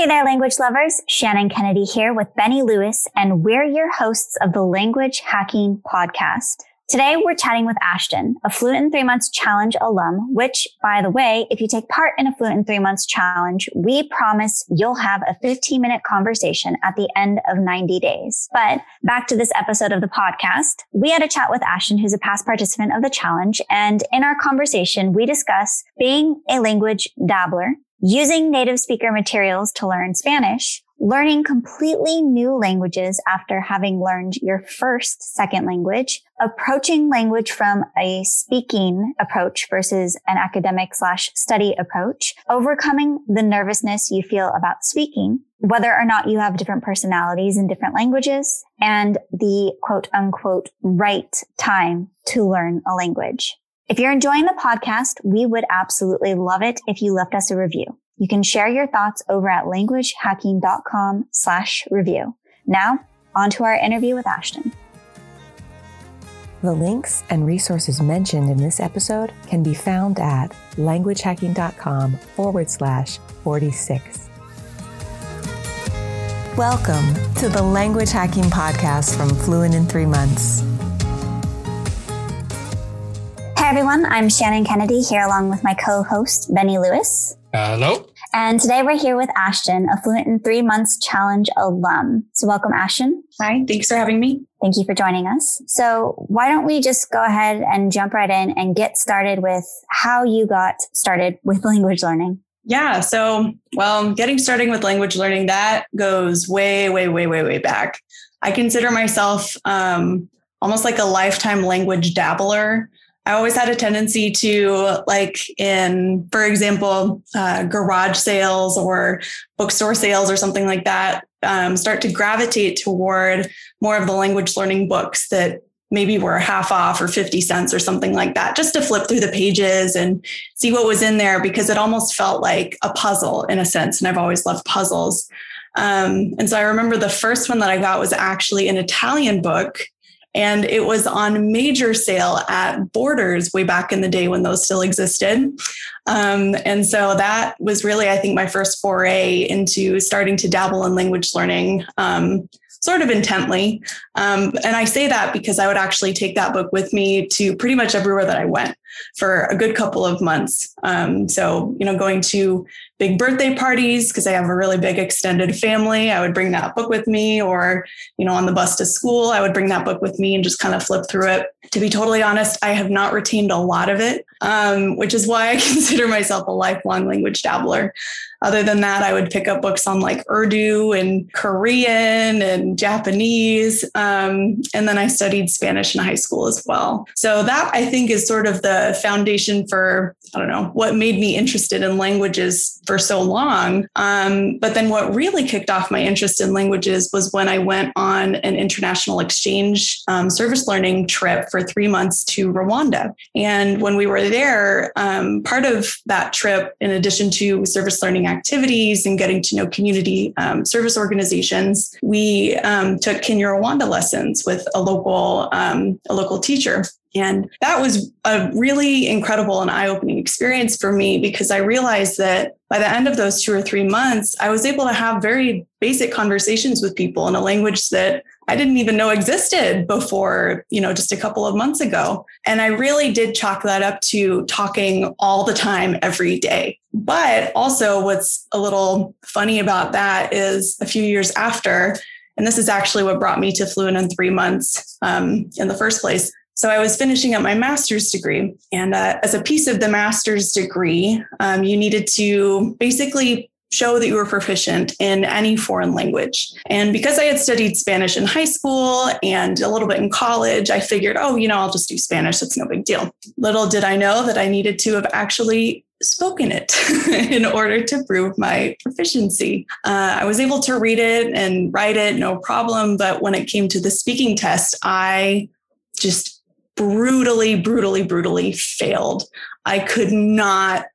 Hey there, language lovers. Shannon Kennedy here with Benny Lewis, and we're your hosts of the Language Hacking Podcast. Today, we're chatting with Ashton, a Fluent in Three Months Challenge alum, which, by the way, if you take part in a Fluent in Three Months Challenge, we promise you'll have a 15 minute conversation at the end of 90 days. But back to this episode of the podcast, we had a chat with Ashton, who's a past participant of the challenge. And in our conversation, we discuss being a language dabbler, using native speaker materials to learn Spanish, learning completely new languages after having learned your first second language, approaching language from a speaking approach versus an academic slash study approach, overcoming the nervousness you feel about speaking, whether or not you have different personalities in different languages, and the quote unquote right time to learn a language. If you're enjoying the podcast, we would absolutely love it if you left us a review. You can share your thoughts over at languagehacking.com slash review. Now, on to our interview with Ashton. The links and resources mentioned in this episode can be found at languagehacking.com forward slash 46. Welcome to the Language Hacking Podcast from Fluent in Three Months. Hey everyone, I'm Shannon Kennedy here along with my co host, Benny Lewis. Hello. And today we're here with Ashton, a Fluent in Three Months Challenge alum. So welcome, Ashton. Hi, thanks for having me. Thank you for joining us. So why don't we just go ahead and jump right in and get started with how you got started with language learning? Yeah. So, well, getting starting with language learning, that goes way, way, way, way, way back. I consider myself um, almost like a lifetime language dabbler. I always had a tendency to, like, in, for example, uh, garage sales or bookstore sales or something like that, um, start to gravitate toward more of the language learning books that maybe were half off or 50 cents or something like that, just to flip through the pages and see what was in there because it almost felt like a puzzle in a sense. And I've always loved puzzles. Um, and so I remember the first one that I got was actually an Italian book and it was on major sale at Borders way back in the day when those still existed. Um, and so that was really, I think, my first foray into starting to dabble in language learning. Um, sort of intently. Um, and I say that because I would actually take that book with me to pretty much everywhere that I went for a good couple of months. Um, so, you know, going to big birthday parties because I have a really big extended family, I would bring that book with me, or, you know, on the bus to school, I would bring that book with me and just kind of flip through it. To be totally honest, I have not retained a lot of it, um, which is why I consider myself a lifelong language dabbler. Other than that, I would pick up books on like Urdu and Korean and Japanese. Um, and then I studied Spanish in high school as well. So that I think is sort of the foundation for, I don't know, what made me interested in languages for so long. Um, but then what really kicked off my interest in languages was when I went on an international exchange um, service learning trip for three months to Rwanda. And when we were there, um, part of that trip, in addition to service learning activities and getting to know community um, service organizations, we um, took Kinyarwanda lessons with a local um, a local teacher. And that was a really incredible and eye opening experience for me because I realized that by the end of those two or three months, I was able to have very basic conversations with people in a language that I didn't even know existed before, you know, just a couple of months ago. And I really did chalk that up to talking all the time, every day. But also, what's a little funny about that is a few years after, and this is actually what brought me to Fluent in three months um, in the first place. So I was finishing up my master's degree. And uh, as a piece of the master's degree, um, you needed to basically show that you were proficient in any foreign language. And because I had studied Spanish in high school and a little bit in college, I figured, oh, you know, I'll just do Spanish. It's no big deal. Little did I know that I needed to have actually spoken it in order to prove my proficiency. Uh, I was able to read it and write it, no problem. But when it came to the speaking test, I just brutally, brutally, brutally failed. I could not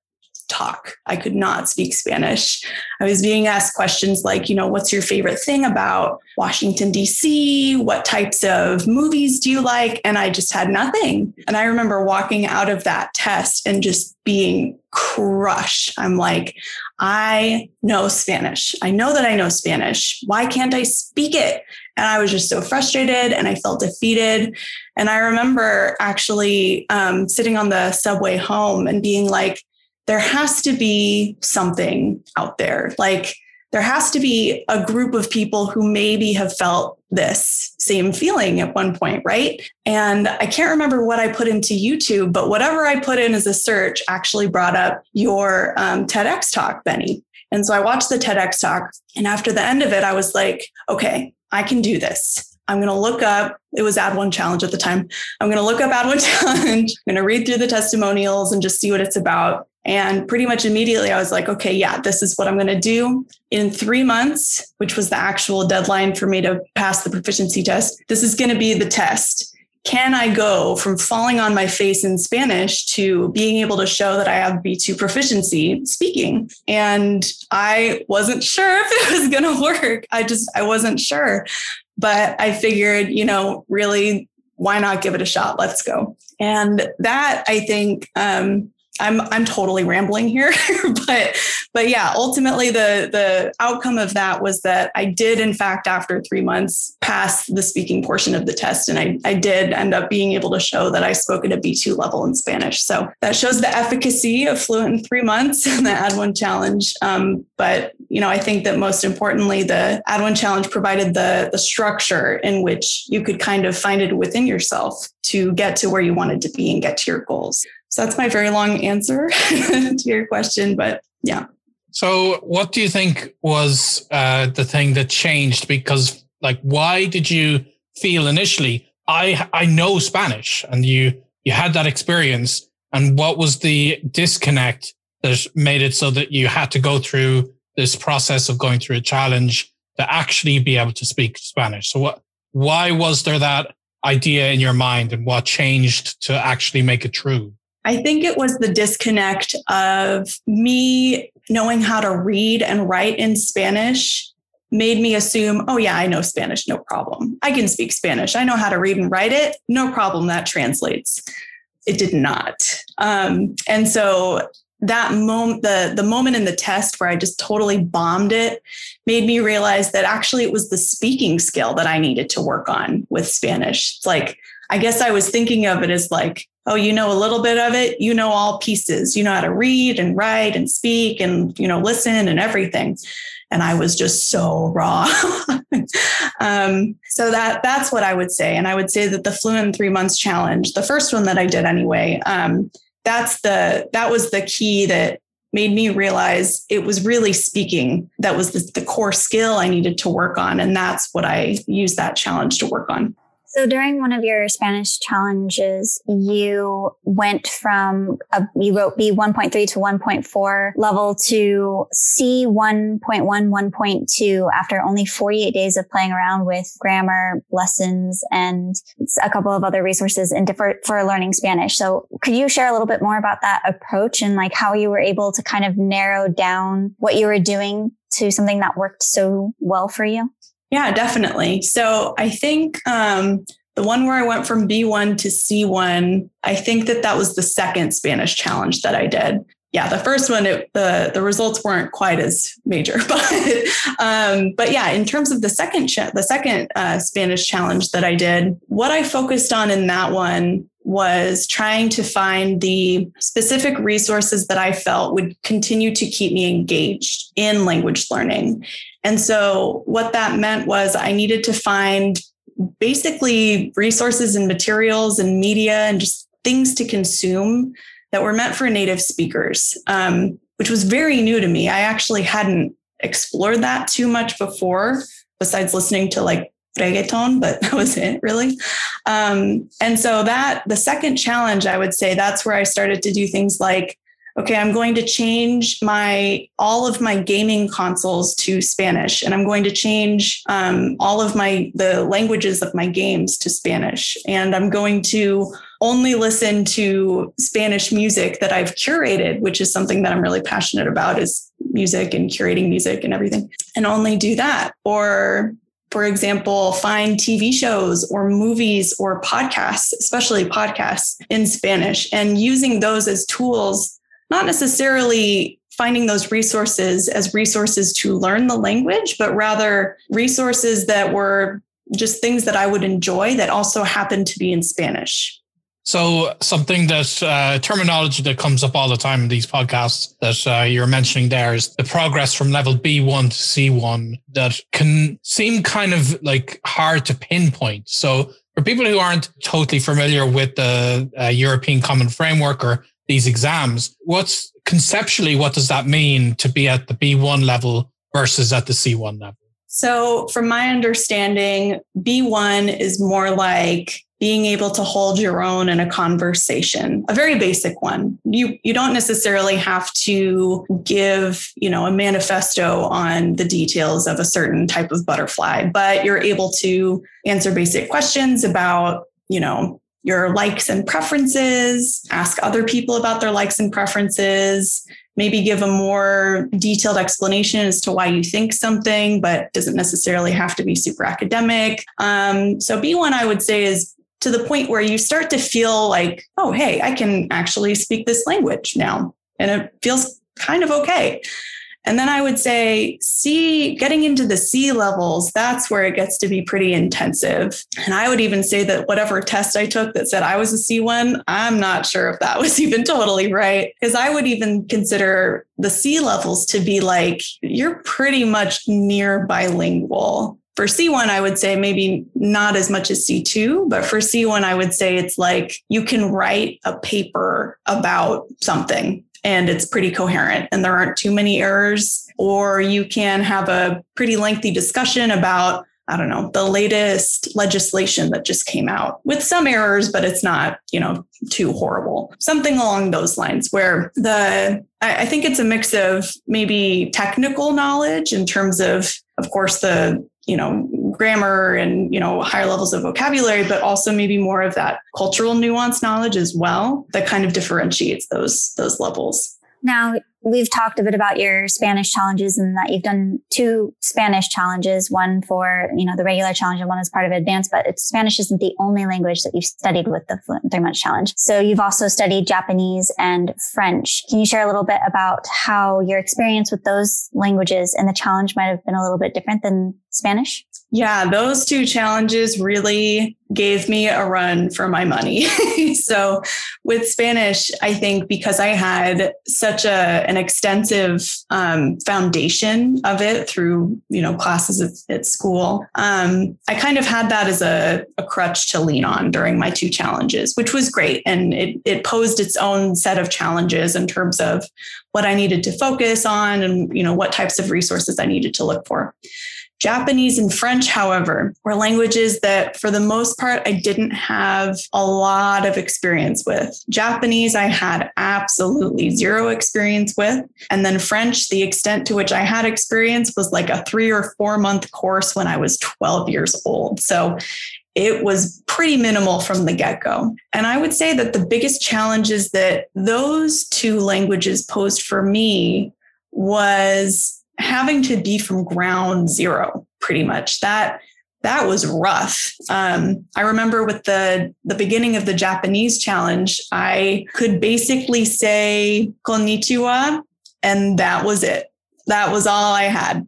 talk. I could not speak Spanish. I was being asked questions like, you know, what's your favorite thing about Washington, D.C.? What types of movies do you like? And I just had nothing. And I remember walking out of that test and just being crushed. I'm like, I know Spanish. I know that I know Spanish. Why can't I speak it? And I was just so frustrated and I felt defeated. And I remember actually um, sitting on the subway home and being like, there has to be something out there. Like, there has to be a group of people who maybe have felt this same feeling at one point, right? And I can't remember what I put into YouTube, but whatever I put in as a search actually brought up your um, TEDx talk, Benny. And so I watched the TEDx talk. And after the end of it, I was like, okay, I can do this. I'm going to look up, it was Add One Challenge at the time. I'm going to look up Add One Challenge. I'm going to read through the testimonials and just see what it's about. And pretty much immediately, I was like, okay, yeah, this is what I'm going to do in three months, which was the actual deadline for me to pass the proficiency test. This is going to be the test. Can I go from falling on my face in Spanish to being able to show that I have B2 proficiency speaking? And I wasn't sure if it was going to work. I just, I wasn't sure. But I figured, you know, really, why not give it a shot? Let's go. And that I think um, I'm I'm totally rambling here, but but yeah, ultimately the the outcome of that was that I did in fact after 3 months pass the speaking portion of the test and I I did end up being able to show that I spoke at a B2 level in Spanish. So that shows the efficacy of fluent in 3 months and the add one challenge um, but you know, I think that most importantly the add one challenge provided the the structure in which you could kind of find it within yourself to get to where you wanted to be and get to your goals. So that's my very long answer to your question. But yeah. So, what do you think was uh, the thing that changed? Because, like, why did you feel initially, I I know Spanish, and you you had that experience, and what was the disconnect that made it so that you had to go through this process of going through a challenge to actually be able to speak Spanish? So, what why was there that idea in your mind, and what changed to actually make it true? I think it was the disconnect of me knowing how to read and write in Spanish made me assume, oh, yeah, I know Spanish, no problem. I can speak Spanish. I know how to read and write it, no problem. That translates. It did not. Um, and so that moment, the, the moment in the test where I just totally bombed it made me realize that actually it was the speaking skill that I needed to work on with Spanish. It's like, I guess I was thinking of it as like, oh, you know a little bit of it, you know all pieces. You know how to read and write and speak and, you know, listen and everything. And I was just so raw. um, so that that's what I would say. And I would say that the fluent three months challenge, the first one that I did anyway, um, that's the that was the key that made me realize it was really speaking that was the, the core skill I needed to work on. And that's what I used that challenge to work on. So during one of your Spanish challenges, you went from a, you wrote B 1.3 to 1.4 level to C 1.1, 1.2 after only 48 days of playing around with grammar lessons and a couple of other resources in different for learning Spanish. So could you share a little bit more about that approach and like how you were able to kind of narrow down what you were doing to something that worked so well for you? Yeah, definitely. So I think um, the one where I went from B1 to C1, I think that that was the second Spanish challenge that I did. Yeah, the first one, it, the the results weren't quite as major, but um, but yeah, in terms of the second cha- the second uh, Spanish challenge that I did, what I focused on in that one was trying to find the specific resources that I felt would continue to keep me engaged in language learning. And so, what that meant was I needed to find basically resources and materials and media and just things to consume that were meant for native speakers, um, which was very new to me. I actually hadn't explored that too much before, besides listening to like reggaeton, but that was it really. Um, and so that the second challenge, I would say that's where I started to do things like okay, I'm going to change my all of my gaming consoles to Spanish, and I'm going to change um, all of my the languages of my games to Spanish, and I'm going to only listen to Spanish music that I've curated, which is something that I'm really passionate about is music and curating music and everything, and only do that. Or for example, find TV shows or movies or podcasts, especially podcasts in Spanish, and using those as tools not necessarily finding those resources as resources to learn the language, but rather resources that were just things that I would enjoy that also happened to be in Spanish. So something that uh, terminology that comes up all the time in these podcasts that uh, you're mentioning there is the progress from level B1 to C1 that can seem kind of like hard to pinpoint. So for people who aren't totally familiar with the uh, European Common Framework or these exams. What's conceptually, what does that mean to be at the B1 level versus at the C1 level? So, from my understanding, B1 is more like being able to hold your own in a conversation a very basic one you you don't necessarily have to give you know a manifesto on the details of a certain type of butterfly but you're able to answer basic questions about you know your likes and preferences, ask other people about their likes and preferences, maybe give a more detailed explanation as to why you think something, but doesn't necessarily have to be super academic. Um, so, B1, I would say, is to the point where you start to feel like, oh, hey, I can actually speak this language now. And it feels kind of okay. And then I would say, C, getting into the C levels, that's where it gets to be pretty intensive. And I would even say that whatever test I took that said I was a C1, I'm not sure if that was even totally right. Because I would even consider the C levels to be like, you're pretty much near bilingual. For C1, I would say maybe not as much as C2, but for C1, I would say it's like you can write a paper about something and it's pretty coherent and there aren't too many errors. Or you can have a pretty lengthy discussion about, I don't know, the latest legislation that just came out with some errors, but it's not, you know, too horrible. Something along those lines where the, I think it's a mix of maybe technical knowledge in terms of, of course, the, you know, grammar and you know higher levels of vocabulary but also maybe more of that cultural nuance knowledge as well that kind of differentiates those those levels now we've talked a bit about your Spanish challenges and that you've done two Spanish challenges, one for, you know, the regular challenge and one as part of advanced, but Spanish isn't the only language that you've studied with the Fluent Three Months Challenge. So you've also studied Japanese and French. Can you share a little bit about how your experience with those languages and the challenge might have been a little bit different than Spanish? Yeah, those two challenges really gave me a run for my money. so with Spanish, I think because I had such a an extensive um, foundation of it through you know classes at, at school, um, I kind of had that as a, a crutch to lean on during my two challenges, which was great, and it it posed its own set of challenges in terms of what I needed to focus on and you know what types of resources I needed to look for. Japanese and French, however, were languages that for the most part I didn't have a lot of experience with. Japanese, I had absolutely zero experience with. And then French, the extent to which I had experience was like a three or four month course when I was 12 years old. So it was pretty minimal from the get go. And I would say that the biggest challenges that those two languages posed for me was having to be from ground zero pretty much. That that was rough. Um, i remember with the the beginning of the japanese challenge i could basically say konnichiwa and that was it. That was all i had.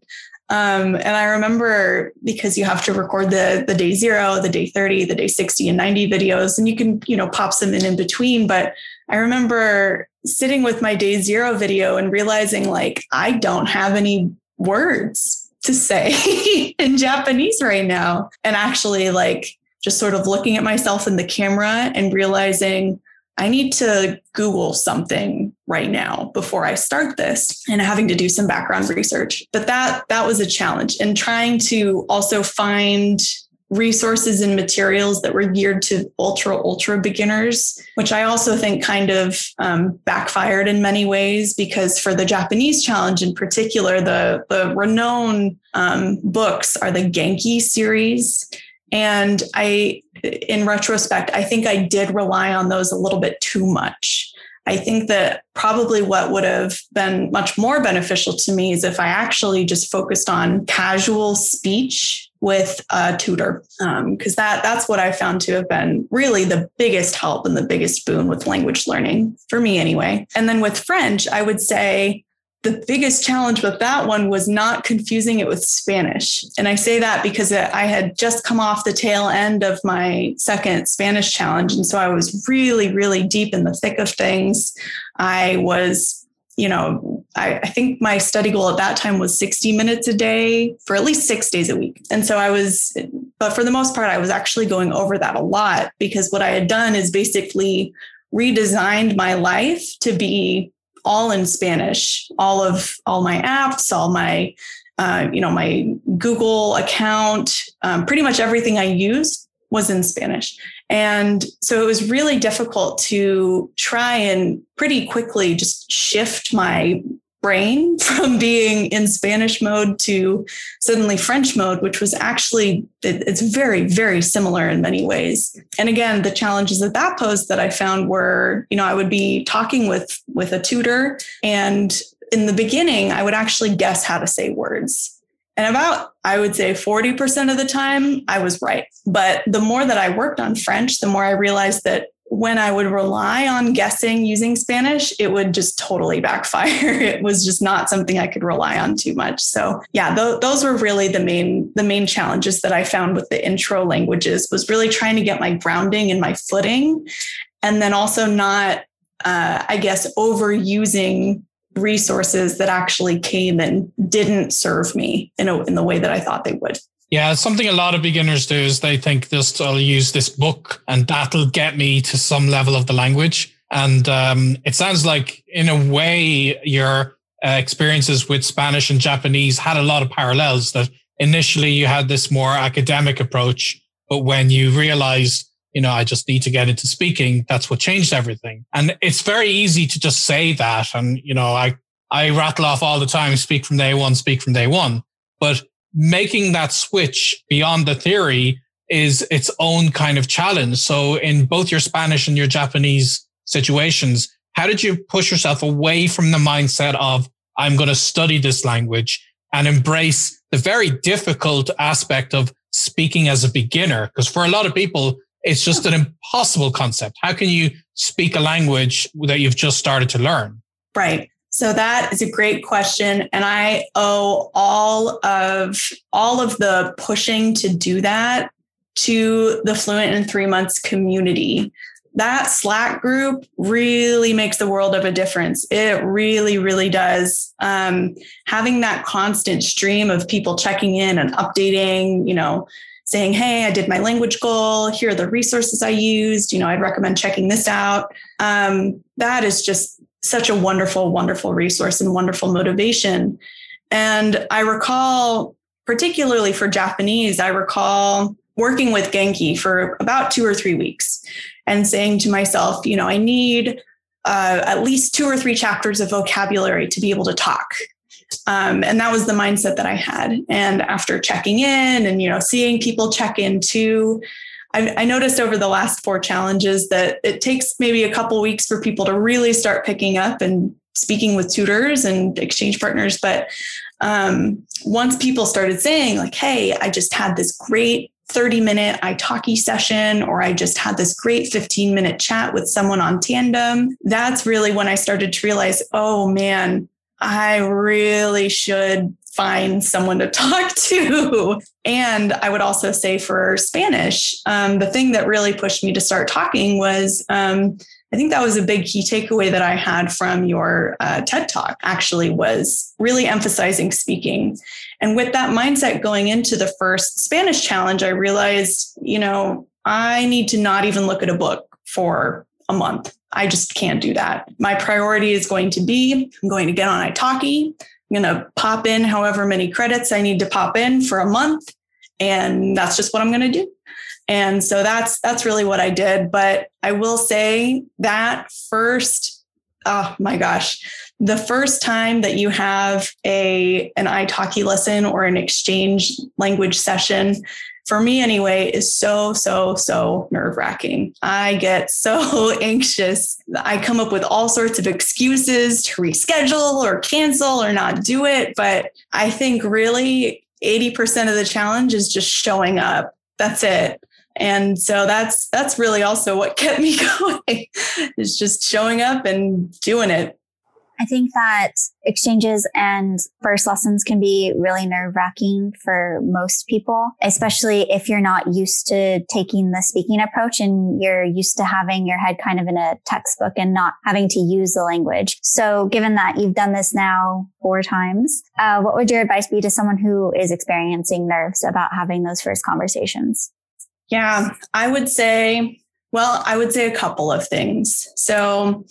Um, and I remember because you have to record the the day zero, the day 30, the day 60 and 90 videos, and you can, you know, pop some in in between. But I remember sitting with my day zero video and realizing like I don't have any words to say in Japanese right now. And actually like just sort of looking at myself in the camera and realizing I need to Google something right now before I start this and having to do some background research. But that that was a challenge and trying to also find resources and materials that were geared to ultra ultra beginners which i also think kind of um, backfired in many ways because for the japanese challenge in particular the the renowned um, books are the genki series. And i in retrospect i think i did rely on those a little bit too much. I think that probably what would have been much more beneficial to me is if I actually just focused on casual speech with a tutor because um, that that's what I found to have been really the biggest help and the biggest boon with language learning for me anyway. And then with French, I would say the biggest challenge with that one was not confusing it with Spanish. And I say that because I had just come off the tail end of my second Spanish challenge. And so I was really, really deep in the thick of things. I was, you know, I, I think my study goal at that time was 60 minutes a day for at least six days a week. And so I was, but for the most part, I was actually going over that a lot because what I had done is basically redesigned my life to be all in Spanish. All of all my apps, all my uh, you know my Google account, um, pretty much everything I used was in Spanish. And so it was really difficult to try and pretty quickly just shift my brain from being in Spanish mode to suddenly French mode, which was actually, it's very, very similar in many ways. And again, the challenges that that posed that I found were, you know, I would be talking with, with a tutor and in the beginning, I would actually guess how to say words. And about, I would say 40% of the time, I was right. But the more that I worked on French, the more I realized that when I would rely on guessing using Spanish, it would just totally backfire. it was just not something I could rely on too much. So yeah, th- those were really the main the main challenges that I found with the intro languages was really trying to get my grounding and my footing, and then also not, uh, I guess, overusing resources that actually came and didn't serve me in a, in the way that I thought they would. Yeah, something a lot of beginners do is they think this I'll use this book and that'll get me to some level of the language. And um, it sounds like, in a way, your uh, experiences with Spanish and Japanese had a lot of parallels. That initially you had this more academic approach, but when you realized, you know, I just need to get into speaking, that's what changed everything. And it's very easy to just say that. And you know, I I rattle off all the time, speak from day one, speak from day one. But making that switch beyond the theory is its own kind of challenge. So in both your Spanish and your Japanese situations, how did you push yourself away from the mindset of, I'm going to study this language and embrace the very difficult aspect of speaking as a beginner? Because for a lot of people, it's just an impossible concept. How can you speak a language that you've just started to learn? Right. So that is a great question and I owe all of all of the pushing to do that to the Fluent in 3 months community. That Slack group really makes the world of a difference. It really, really does. Um, having that constant stream of people checking in and updating, you know, saying, Hey, I did my language goal. Here are the resources I used. You know, I'd recommend checking this out. Um, that is just such a wonderful, wonderful resource and wonderful motivation. And I recall, particularly for Japanese, I recall working with Genki for about two or three weeks and saying to myself, you know, I need uh, at least two or three chapters of vocabulary to be able to talk. Um, and that was the mindset that I had. And after checking in and, you know, seeing people check in too, I, I noticed over the last four challenges that it takes maybe a couple weeks for people to really start picking up and speaking with tutors and exchange partners. But um, once people started saying, like, hey, I just had this great 30 minute italki session, or I just had this great 15 minute chat with someone on tandem, that's really when I started to realize, oh man, I really should find someone to talk to. And I would also say for Spanish, um, the thing that really pushed me to start talking was um, I think that was a big key takeaway that I had from your uh, TED talk, actually, was really emphasizing speaking. And with that mindset going into the first Spanish challenge, I realized, you know, I need to not even look at a book for a month. I just can't do that. My priority is going to be I'm going to get on italki. I'm going to pop in however many credits I need to pop in for a month. and that's just what I'm going to do. And so that's that's really what I did. But I will say that first, oh my gosh, the first time that you have a an italki lesson or an exchange language session for me anyway is so so so nerve wracking i get so anxious. I come up with all sorts of excuses to reschedule or cancel or not do it but i think really 80% of the challenge is just showing up. That's it. And so that's that's really also what kept me going is just showing up and doing it I think that exchanges and first lessons can be really nerve wracking for most people, especially if you're not used to taking the speaking approach and you're used to having your head kind of in a textbook and not having to use the language. So given that you've done this now four times, uh, what would your advice be to someone who is experiencing nerves about having those first conversations? Yeah, I would say, well, I would say a couple of things. So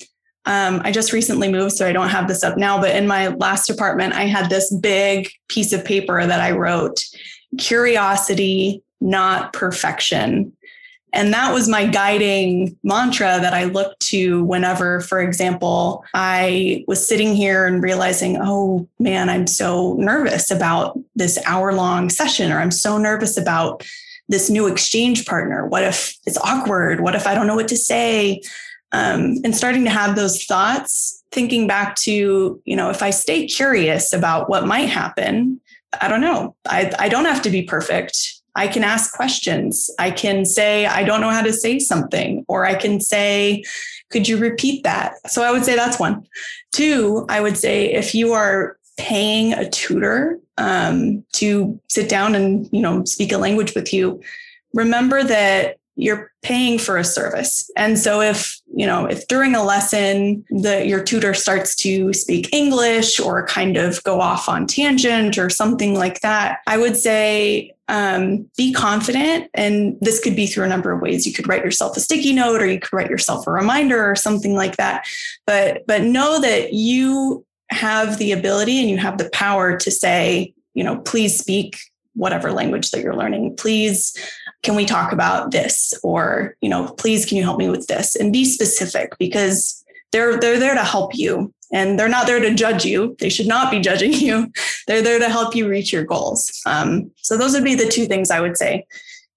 um, I just recently moved, so I don't have this up now. But in my last apartment, I had this big piece of paper that I wrote curiosity, not perfection. And that was my guiding mantra that I looked to whenever, for example, I was sitting here and realizing, oh man, I'm so nervous about this hour long session, or I'm so nervous about this new exchange partner. What if it's awkward? What if I don't know what to say? Um, and starting to have those thoughts thinking back to you know if i stay curious about what might happen i don't know. I, I don't have to be perfect. I can ask questions. I can say i don't know how to say something or i can say could you repeat that? So i would say that's one. Two i would say if you are paying a tutor um, to sit down and you know speak a language with you remember that you're paying for a service. And so if, you know, if during a lesson the your tutor starts to speak English or kind of go off on tangent or something like that, I would say um, be confident. And this could be through a number of ways. You could write yourself a sticky note or you could write yourself a reminder or something like that. But but know that you have the ability and you have the power to say, you know, please speak whatever language that you're learning. Please can we talk about this? Or you know please can you help me with this? And be specific because they're they're there to help you. And they're not there to judge you. They should not be judging you. They're there to help you reach your goals. Um, so those would be the two things i would say.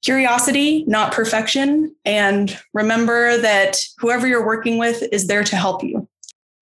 Curiosity not perfection. And remember that whoever you're working with is there to help you.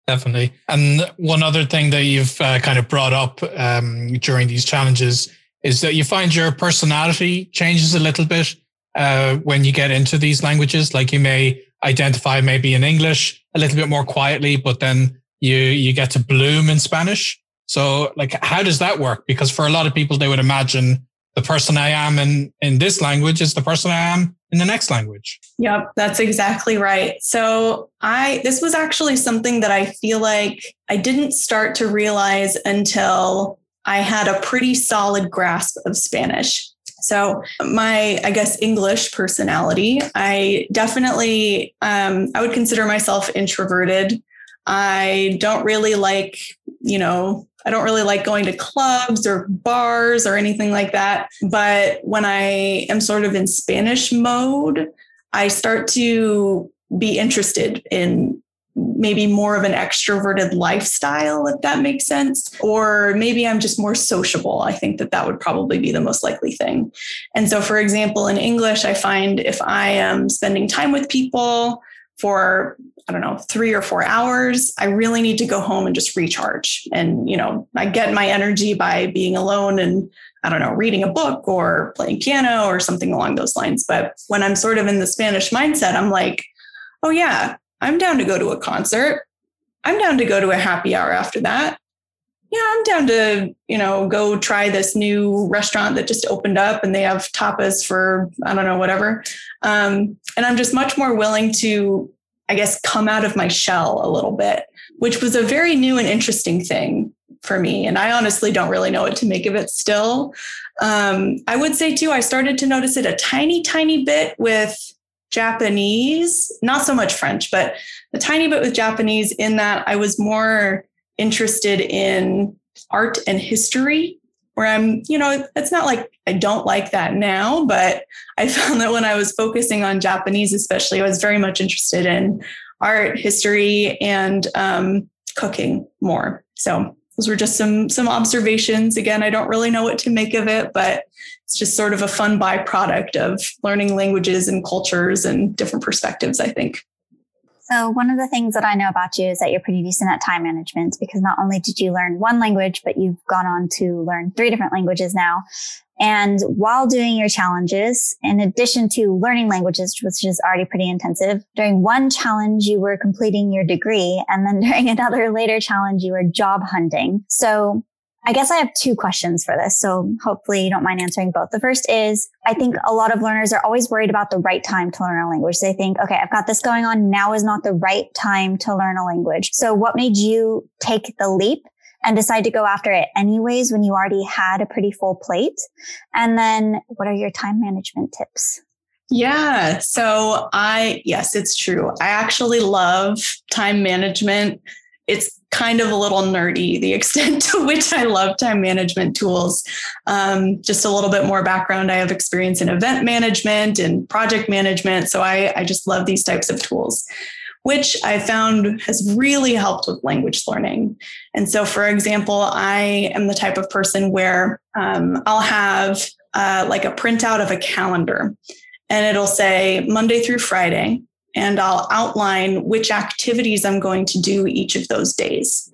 Definitely. And one other thing that you've uh, kind of brought up um, during these challenges is that you find your personality changes a little bit uh, when you get into these languages. Like you may identify maybe in English a little bit more quietly, but then you you get to bloom in Spanish. So like how does that work? Because for a lot of people, they would imagine the person I am in in this language is the person I am in the next language. Yep, that's exactly right. So I this was actually something that I feel like I didn't start to realize until I had a pretty solid grasp of Spanish. So my, I guess, English personality, I definitely, um, I would consider myself introverted. I don't really like, you know, I don't really like going to clubs or bars or anything like that. But when I am sort of in Spanish mode, I start to be interested in maybe more of an extroverted lifestyle, if that makes sense. Or maybe I'm just more sociable. I think that that would probably be the most likely thing. And so, for example, in English, I find if I am spending time with people for, I don't know, three or four hours, I really need to go home and just recharge. And, you know, I get my energy by being alone and I don't know, reading a book or playing piano or something along those lines. But when I'm sort of in the Spanish mindset, I'm like, oh, yeah, I'm down to go to a concert. I'm down to go to a happy hour after that. Yeah, I'm down to, you know, go try this new restaurant that just opened up and they have tapas for, I don't know, whatever. Um, and I'm just much more willing to, I guess, come out of my shell a little bit, which was a very new and interesting thing for me. And I honestly don't really know what to make of it still. Um, I would say, too, I started to notice it a tiny, tiny bit with Japanese, not so much French, but a tiny bit with Japanese in that I was more interested in art and history where I'm, you know, it's not like I don't like that now, but I found that when I was focusing on Japanese, especially, I was very much interested in art, history, and um, cooking more. So those were just some some observations. Again, I don't really know what to make of it, but it's just sort of a fun byproduct of learning languages and cultures and different perspectives. I think. So one of the things that I know about you is that you're pretty decent at time management because not only did you learn one language, but you've gone on to learn three different languages now. And while doing your challenges, in addition to learning languages, which is already pretty intensive, during one challenge, you were completing your degree. And then during another later challenge, you were job hunting. So I guess I have two questions for this. So hopefully you don't mind answering both. The first is I think a lot of learners are always worried about the right time to learn a language. They think, okay, I've got this going on. Now is not the right time to learn a language. So what made you take the leap and decide to go after it anyways when you already had a pretty full plate? And then what are your time management tips? Yeah. So I, yes, it's true. I actually love time management. It's kind of a little nerdy, the extent to which I love time management tools. Um, just a little bit more background. I have experience in event management and project management. So I, I just love these types of tools, which I found has really helped with language learning. And so, for example, I am the type of person where um, I'll have uh, like a printout of a calendar and it'll say Monday through Friday and I'll outline which activities I'm going to do each of those days.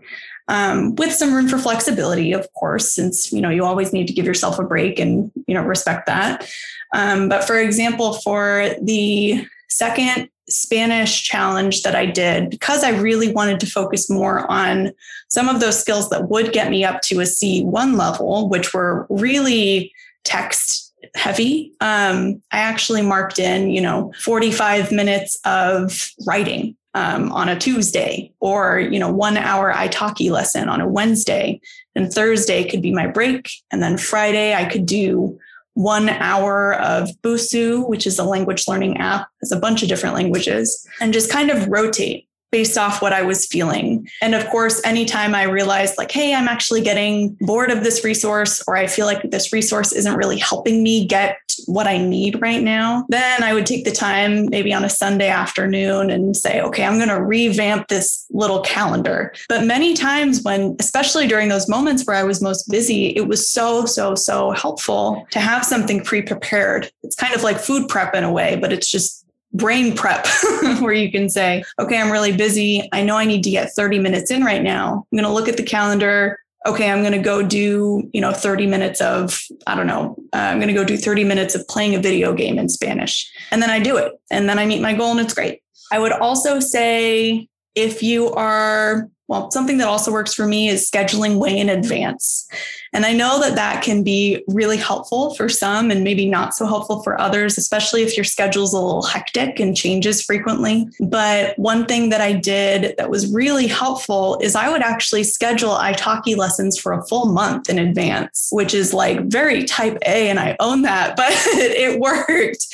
Um, with some room for flexibility, of course, since you know you always need to give yourself a break and you know respect that. Um, but for example, for the second Spanish challenge that I did, because I really wanted to focus more on some of those skills that would get me up to a C1 level, which were really text heavy. Um, I actually marked in, you know, 45 minutes of writing um, on a Tuesday or, you know, one hour italki lesson on a Wednesday. And Thursday could be my break. And then Friday, I could do one hour of Busuu, which is a language learning app, has a bunch of different languages, and just kind of rotate based off what I was feeling. And of course, anytime I realized, like, hey, I'm actually getting bored of this resource, or I feel like this resource isn't really helping me get what I need right now, then I would take the time, maybe on a Sunday afternoon, and say, okay, I'm going to revamp this little calendar. But many times, when, especially during those moments where I was most busy, it was so, so, so helpful to have something pre prepared. It's kind of like food prep in a way, but it's just brain prep where you can say, okay, I'm really busy. I know I need to get 30 minutes in right now. I'm going to look at the calendar. Okay, I'm going to go do, you know, 30 minutes of, I don't know, uh, I'm going to go do 30 minutes of playing a video game in Spanish. And then I do it. And then I meet my goal and it's great. I would also say if you are well, something that also works for me is scheduling way in advance. And I know that that can be really helpful for some and maybe not so helpful for others, especially if your schedule's a little hectic and changes frequently. But one thing that I did that was really helpful is I would actually schedule italki lessons for a full month in advance, which is like very type A. And I own that, but it worked.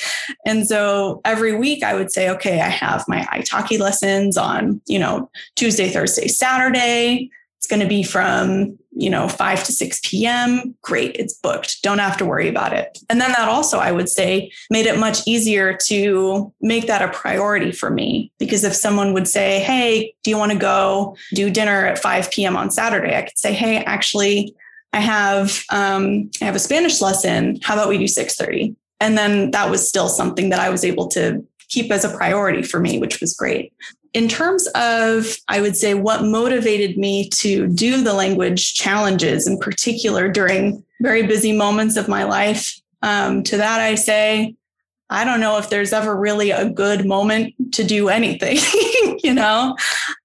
And so every week I would say, okay, I have my italki lessons on, you know, Tuesday, Thursday, Saturday. It's going to be from, you know, 5 to 6 p.m. Great, it's booked. Don't have to worry about it. And then that also, I would say, made it much easier to make that a priority for me. Because if someone would say, hey, do you want to go do dinner at 5 p.m. on Saturday? I could say, hey, actually, I have um, I have a Spanish lesson. How about we do 6:30? And then that was still something that I was able to keep as a priority for me, which was great in terms of, I would say, what motivated me to do the language challenges in particular during very busy moments of my life, um, to that I say, I don't know if there's ever really a good moment to do anything, you know?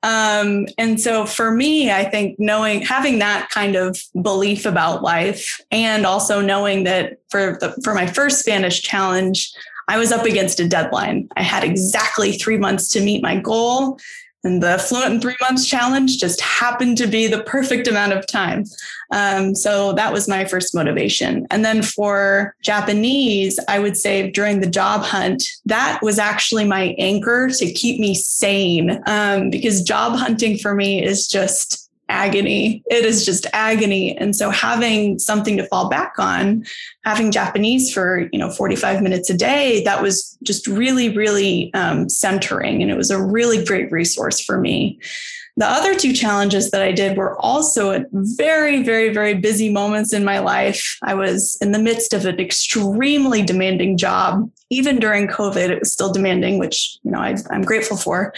Um, and so for me, I think knowing, having that kind of belief about life and also knowing that for the, for my first Spanish challenge, I was up against a deadline. I had exactly three months to meet my goal. And the Fluent in Three Months challenge just happened to be the perfect amount of time. Um, so that was my first motivation. And then for Japanese, I would say during the job hunt, that was actually my anchor to keep me sane um, because job hunting for me is just agony. It is just agony. And so having something to fall back on, having Japanese for, you know, 45 minutes a day, that was just really, really um, centering. And it was a really great resource for me. The other two challenges that I did were also at very, very, very busy moments in my life. I was in the midst of an extremely demanding job. Even during COVID, it was still demanding, which, you know, I, am grateful for.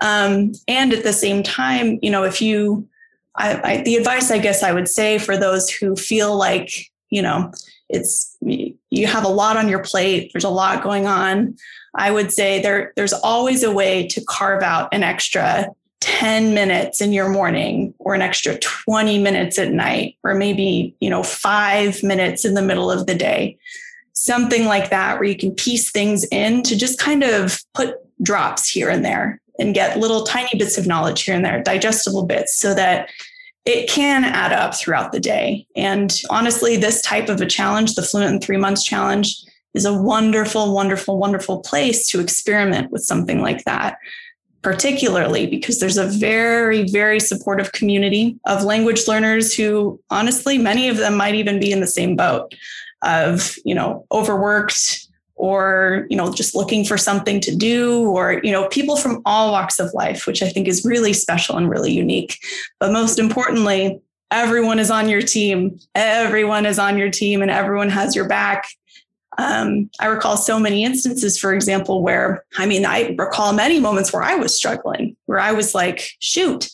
Um, and at the same time, you know, if you, I, I, the advice I guess I would say for those who feel like, you know, it's, you have a lot on your plate, there's a lot going on. I would say there, there's always a way to carve out an extra 10 minutes in your morning or an extra 20 minutes at night or maybe you know 5 minutes in the middle of the day something like that where you can piece things in to just kind of put drops here and there and get little tiny bits of knowledge here and there digestible bits so that it can add up throughout the day. And honestly this type of a challenge the fluent in 3 months challenge is a wonderful wonderful wonderful place to experiment with something like that particularly because there's a very, very supportive community of language learners who, honestly, many of them might even be in the same boat of, you know, overworked or, you know, just looking for something to do or, you know, people from all walks of life, which I think is really special and really unique. But most importantly, everyone is on your team. Everyone is on your team and everyone has your back. Um, I recall so many instances, for example, where I mean, I recall many moments where I was struggling, where I was like, shoot,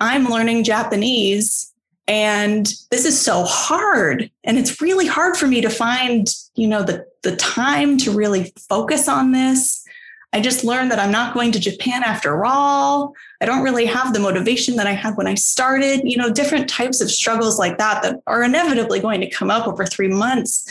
I'm learning Japanese and this is so hard. And it's really hard for me to find, you know, the, the time to really focus on this. I just learned that I'm not going to Japan after all. I don't really have the motivation that I had when I started, you know, different types of struggles like that that are inevitably going to come up over three months.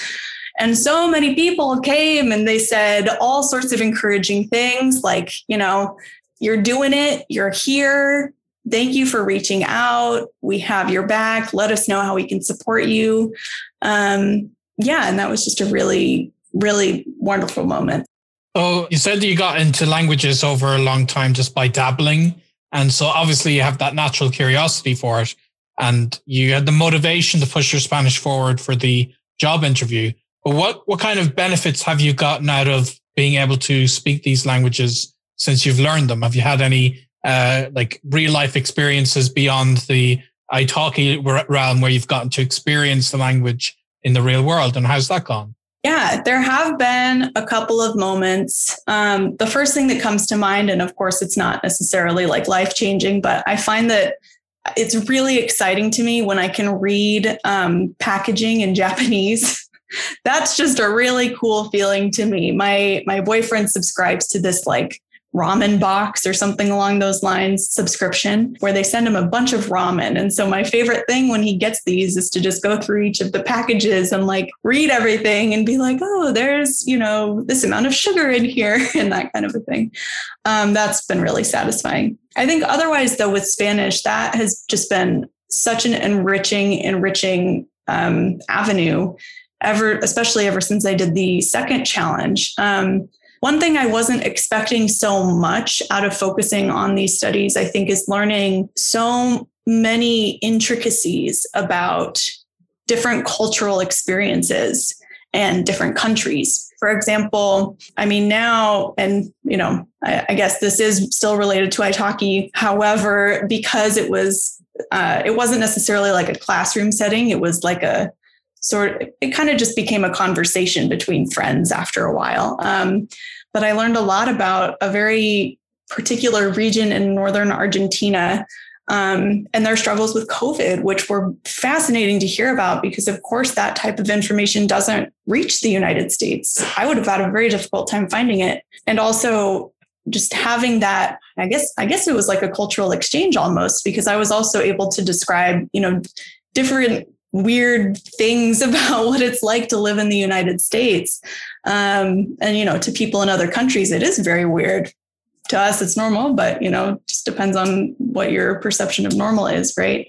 And so many people came and they said all sorts of encouraging things like, you know, you're doing it, you're here. Thank you for reaching out. We have your back. Let us know how we can support you. Um, yeah, and that was just a really, really wonderful moment. Oh, you said that you got into languages over a long time just by dabbling. And so obviously you have that natural curiosity for it. And you had the motivation to push your Spanish forward for the job interview. But what, what kind of benefits have you gotten out of being able to speak these languages since you've learned them? Have you had any uh, like real life experiences beyond the italki realm where you've gotten to experience the language in the real world? And how's that gone? Yeah, there have been a couple of moments. Um, the first thing that comes to mind, and of course, it's not necessarily like life changing, but I find that it's really exciting to me when I can read um, packaging in Japanese that's just a really cool feeling to me. My my boyfriend subscribes to this like ramen box or something along those lines subscription where they send him a bunch of ramen. And so my favorite thing when he gets these is to just go through each of the packages and like read everything and be like, oh, there's, you know, this amount of sugar in here and that kind of a thing. Um, that's been really satisfying. I think otherwise though with Spanish, that has just been such an enriching, enriching um, avenue ever, especially ever since I did the second challenge. Um, one thing I wasn't expecting so much out of focusing on these studies, I think, is learning so many intricacies about different cultural experiences and different countries. For example, I mean, now, and you know, I, I guess this is still related to Italki. However, because it was, uh, it wasn't necessarily like a classroom setting, it was like a sort of, it kind of just became a conversation between friends after a while. Um, but I learned a lot about a very particular region in northern Argentina um, and their struggles with COVID, which were fascinating to hear about because, of course, that type of information doesn't reach the United States. I would have had a very difficult time finding it. And also, just having that i guess i guess it was like a cultural exchange almost because i was also able to describe you know different weird things about what it's like to live in the United States. Um, and, you know, to people in other countries, it is very weird. To us, it's normal, but, you know, just depends on what your perception of normal is, right?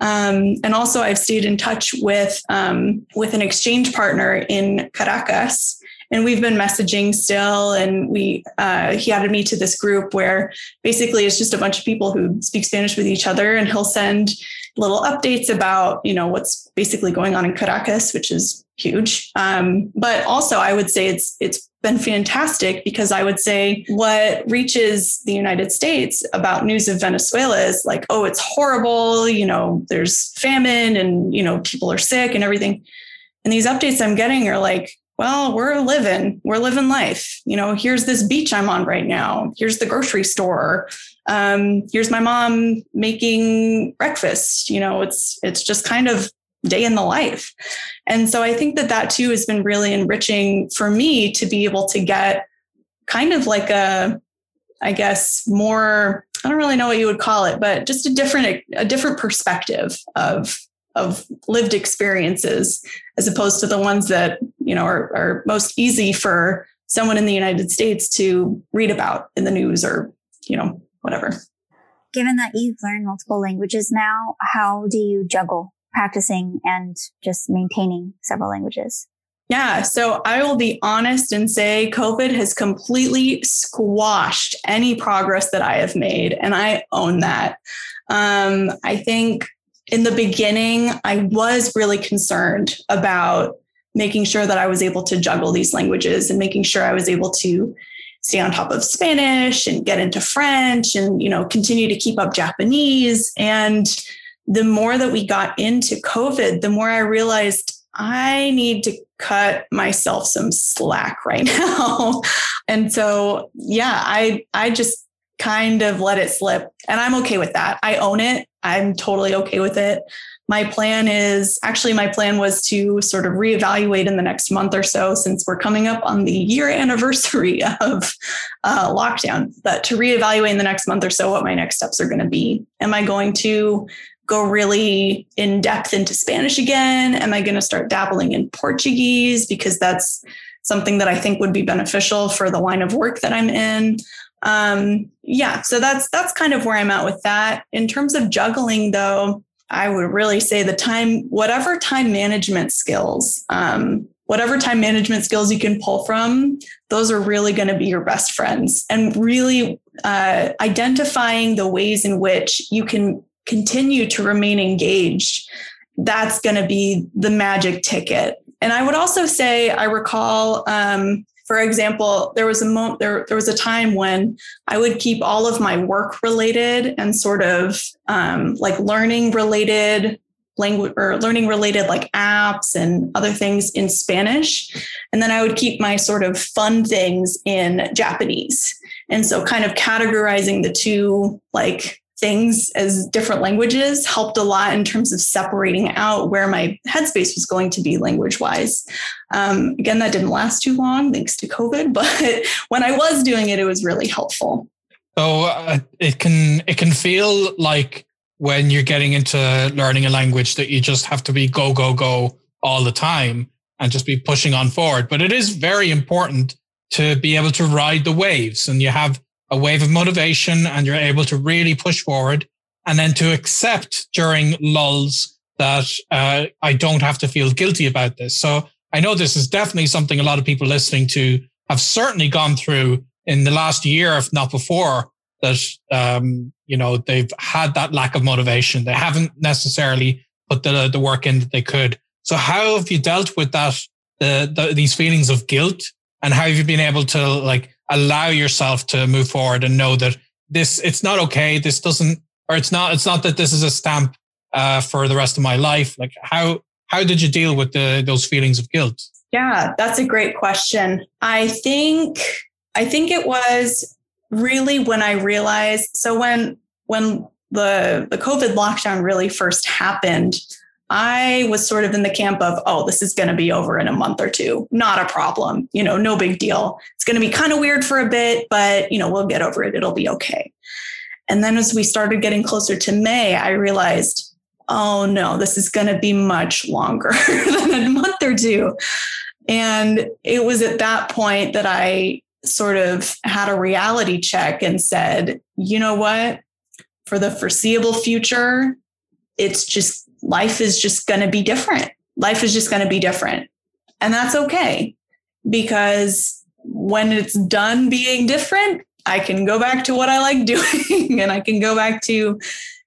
Um, and also, I've stayed in touch with um, with an exchange partner in Caracas, and we've been messaging still. And we uh, he added me to this group where basically it's just a bunch of people who speak Spanish with each other, and he'll send little updates about you know what's basically going on in Caracas, which is huge. Um, but also, I would say it's it's been fantastic because I would say what reaches the United States about news of Venezuela is like, oh, it's horrible. You know, there's famine and you know people are sick and everything. And these updates I'm getting are like, well, we're living, we're living life. You know, here's this beach I'm on right now. Here's the grocery store. Um, here's my mom making breakfast. You know, it's it's just kind of day in the life. And so I think that that too has been really enriching for me to be able to get kind of like a, I guess, more, I don't really know what you would call it, but just a different, a different perspective of, of lived experiences as opposed to the ones that, you know, are, are most easy for someone in the United States to read about in the news or, you know, whatever. Given that you've learned multiple languages now, how do you juggle practicing and just maintaining several languages? Yeah. So I will be honest and say COVID has completely squashed any progress that I have made. And I own that. Um, I think in the beginning, I was really concerned about making sure that I was able to juggle these languages and making sure I was able to stay on top of Spanish and get into French and, you know, continue to keep up Japanese. And the more that we got into COVID, the more I realized I need to cut myself some slack right now. and so, yeah, I I just kind of let it slip and I'm okay with that. I own it. I'm totally okay with it. My plan is actually my plan was to sort of reevaluate in the next month or so since we're coming up on the year anniversary of uh, lockdown, but to reevaluate in the next month or so what my next steps are going to be. Am I going to go really in depth into Spanish again? Am I going to start dabbling in Portuguese because that's something that I think would be beneficial for the line of work that I'm in? Um, yeah, so that's that's kind of where I'm at with that. In terms of juggling, though, I would really say the time, whatever time management skills, um, whatever time management skills you can pull from, those are really going to be your best friends. And really uh, identifying the ways in which you can continue to remain engaged, that's going to be the magic ticket. And I would also say, I recall, um, for example, there was a moment, there, there was a time when I would keep all of my work related and sort of um, like learning related language or learning related like apps and other things in Spanish. And then I would keep my sort of fun things in Japanese. And so kind of categorizing the two like things as different languages helped a lot in terms of separating out where my headspace was going to be language wise. Um, again, that didn't last too long thanks to COVID, but when I was doing it, it was really helpful. So uh, it can it can feel like when you're getting into learning a language that you just have to be go go go all the time and just be pushing on forward. But it is very important to be able to ride the waves, and you have a wave of motivation and you're able to really push forward and then to accept during lulls that uh, I don't have to feel guilty about this. So I know this is definitely something a lot of people listening to have certainly gone through in the last year, if not before, that, um, you know, they've had that lack of motivation. They haven't necessarily put the, the work in that they could. So how have you dealt with that, the, the, these feelings of guilt and how have you been able to like allow yourself to move forward and know that this it's not okay. This doesn't or it's not it's not that this is a stamp uh, for the rest of my life. Like how how did you deal with the those feelings of guilt? Yeah that's a great question. I think i think it was really when i realized so when when the the covid lockdown really first happened I was sort of in the camp of, oh, this is going to be over in a month or two. Not a problem. You know, no big deal. It's going to be kind of weird for a bit, but, you know, we'll get over it. It'll be okay. And then as we started getting closer to May, I realized, oh no, this is going to be much longer than a month or two. And it was at that point that I sort of had a reality check and said, you know what? For the foreseeable future, it's just life is just going to be different. Life is just going to be different. And that's okay. because when it's done being different, I can go back to what I like doing and I can go back to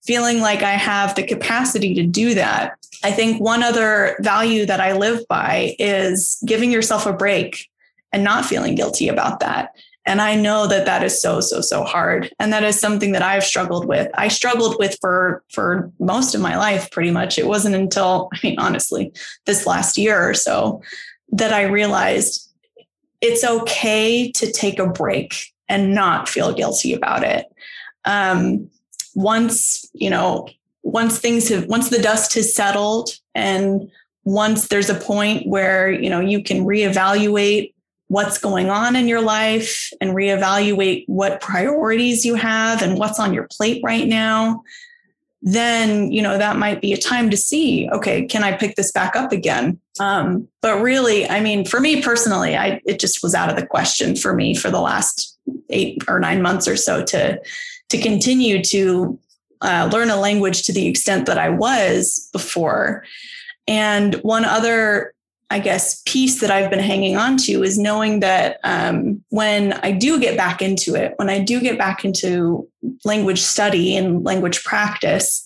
feeling like I have the capacity to do that. I think one other value that I live by is giving yourself a break and not feeling guilty about that. And I know that that is so, so, so hard. And that is something that I've struggled with. I struggled with for, for most of my life, pretty much. It wasn't until, I mean, honestly, this last year or so that I realized it's okay to take a break and not feel guilty about it. Um, once, you know, once things have, once the dust has settled and once there's a point where, you know, you can reevaluate what's going on in your life and reevaluate what priorities you have and what's on your plate right now then you know that might be a time to see okay can i pick this back up again? Um, but really i mean for me personally i it just was out of the question for me for the last eight or nine months or so to to continue to uh, learn a language to the extent that i was before. And one other I guess, piece that I've been hanging on to is knowing that um, when I do get back into it, when I do get back into language study and language practice,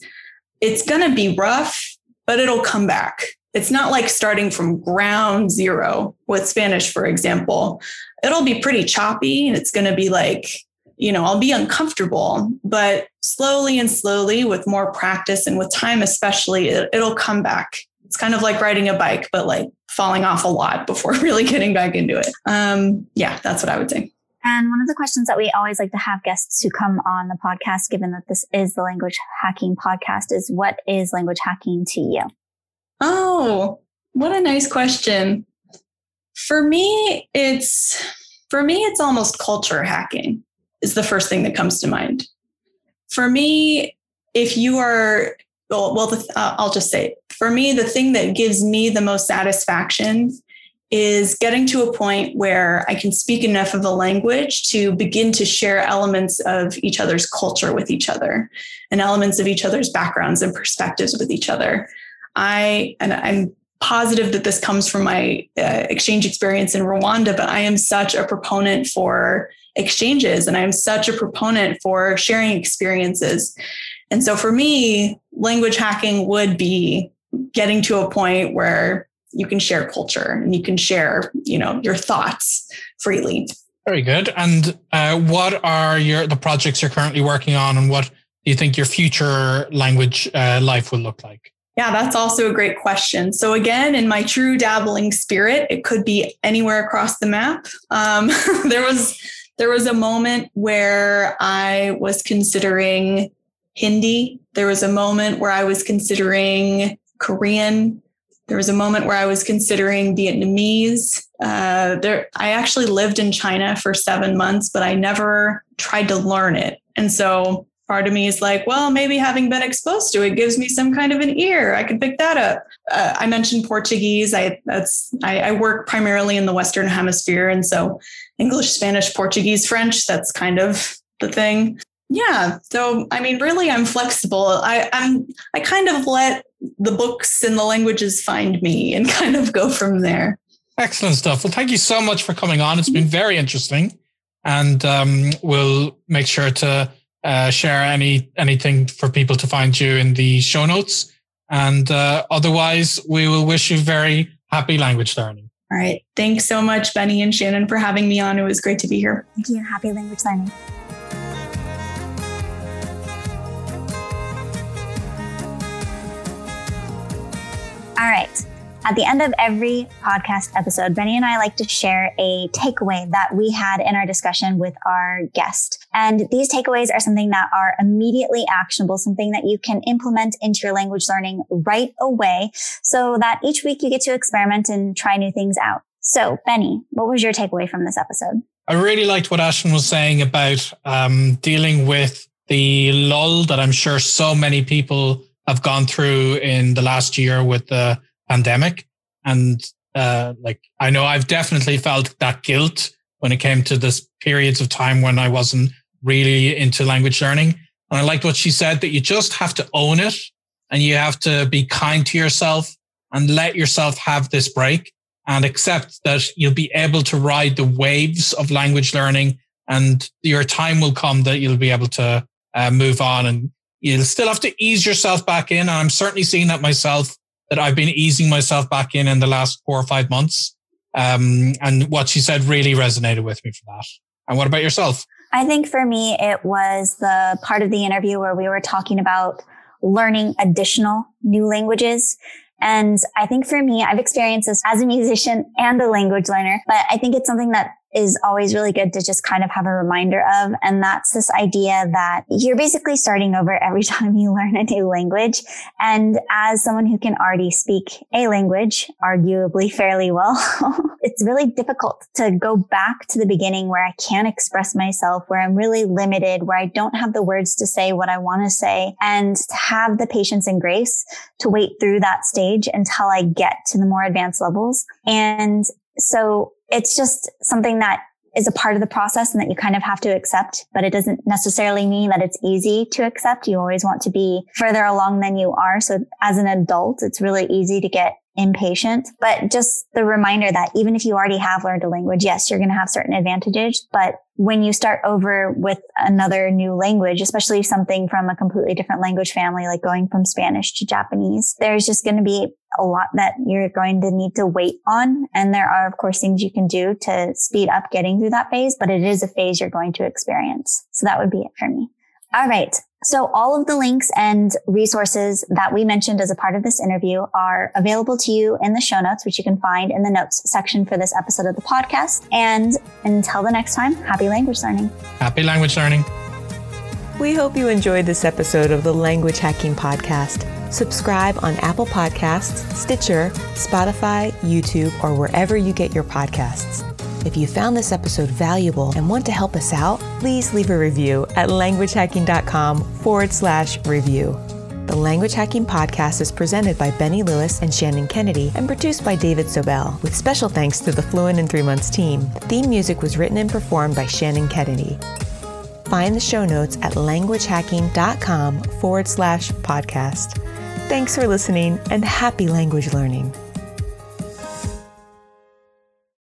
it's going to be rough, but it'll come back. It's not like starting from ground zero with Spanish, for example. It'll be pretty choppy and it's going to be like, you know, I'll be uncomfortable, but slowly and slowly with more practice and with time, especially, it, it'll come back it's kind of like riding a bike, but like falling off a lot before really getting back into it. Um, yeah, that's what I would say. And one of the questions that we always like to have guests who come on the podcast, given that this is the language hacking podcast, is what is language hacking to you? Oh, what a nice question. For me, it's for me, it's almost culture hacking is the first thing that comes to mind. For me, if you are well, well the, uh, I'll just say for me, the thing that gives me the most satisfaction is getting to a point where I can speak enough of a language to begin to share elements of each other's culture with each other and elements of each other's backgrounds and perspectives with each other. I, and I'm positive that this comes from my uh, exchange experience in Rwanda, but I am such a proponent for exchanges and I'm such a proponent for sharing experiences. And so for me, language hacking would be getting to a point where you can share culture and you can share, you know, your thoughts freely. Very good. And uh, what are your the projects you're currently working on, and what do you think your future language uh, life will look like? Yeah, that's also a great question. So again, in my true dabbling spirit, it could be anywhere across the map. Um, there was there was a moment where I was considering Hindi. There was a moment where I was considering Korean. There was a moment where I was considering Vietnamese. Uh, there, I actually lived in China for seven months, but I never tried to learn it. And so part of me is like, well, maybe having been exposed to it gives me some kind of an ear. I could pick that up. Uh, I mentioned Portuguese. I that's I, I, work primarily in the Western Hemisphere, and so English, Spanish, Portuguese, French. That's kind of the thing. Yeah. So I mean, really, I'm flexible. I, I'm I kind of let the books and the languages find me and kind of go from there. Excellent stuff. Well, thank you so much for coming on. It's been very interesting, and um, we'll make sure to uh, share any anything for people to find you in the show notes. And uh, otherwise, we will wish you very happy language learning. All right. Thanks so much, Benny and Shannon, for having me on. It was great to be here. Thank you. Happy language learning. All right. At the end of every podcast episode, Benny and I like to share a takeaway that we had in our discussion with our guest. And these takeaways are something that are immediately actionable, something that you can implement into your language learning right away so that each week you get to experiment and try new things out. So, Benny, what was your takeaway from this episode? I really liked what Ashton was saying about um, dealing with the lull that I'm sure so many people have gone through in the last year with the pandemic. And uh, like, I know I've definitely felt that guilt when it came to this periods of time when I wasn't really into language learning. And I liked what she said that you just have to own it and you have to be kind to yourself and let yourself have this break. and accept that you'll be able to ride the waves of language learning and your time will come that you'll be able to uh, move on and you'll still have to ease yourself back in. And I'm certainly seeing that myself, that I've been easing myself back in in the last four or five months. Um, and what she said really resonated with me for that. And what about yourself? I think for me, it was the part of the interview where we were talking about learning additional new languages. And I think for me, I've experienced this as a musician and a language learner, but I think it's something that is always really good to just kind of have a reminder of. And that's this idea that you're basically starting over every time you learn a new language. And as someone who can already speak a language, arguably fairly well, it's really difficult to go back to the beginning where I can't express myself, where I'm really limited, where I don't have the words to say what I want to say and to have the patience and grace to wait through that stage until I get to the more advanced levels. And so it's just something that is a part of the process and that you kind of have to accept, but it doesn't necessarily mean that it's easy to accept. You always want to be further along than you are. So as an adult, it's really easy to get impatient, but just the reminder that even if you already have learned a language, yes, you're going to have certain advantages, but when you start over with another new language, especially something from a completely different language family, like going from Spanish to Japanese, there's just going to be a lot that you're going to need to wait on. And there are, of course, things you can do to speed up getting through that phase, but it is a phase you're going to experience. So that would be it for me. All right. So all of the links and resources that we mentioned as a part of this interview are available to you in the show notes, which you can find in the notes section for this episode of the podcast. And until the next time, happy language learning. Happy language learning. We hope you enjoyed this episode of the Language Hacking Podcast. Subscribe on Apple Podcasts, Stitcher, Spotify, YouTube, or wherever you get your podcasts. If you found this episode valuable and want to help us out, please leave a review at languagehacking.com forward slash review. The Language Hacking Podcast is presented by Benny Lewis and Shannon Kennedy and produced by David Sobel, with special thanks to the Fluent in Three Months team. Theme music was written and performed by Shannon Kennedy. Find the show notes at languagehacking.com forward slash podcast. Thanks for listening and happy language learning.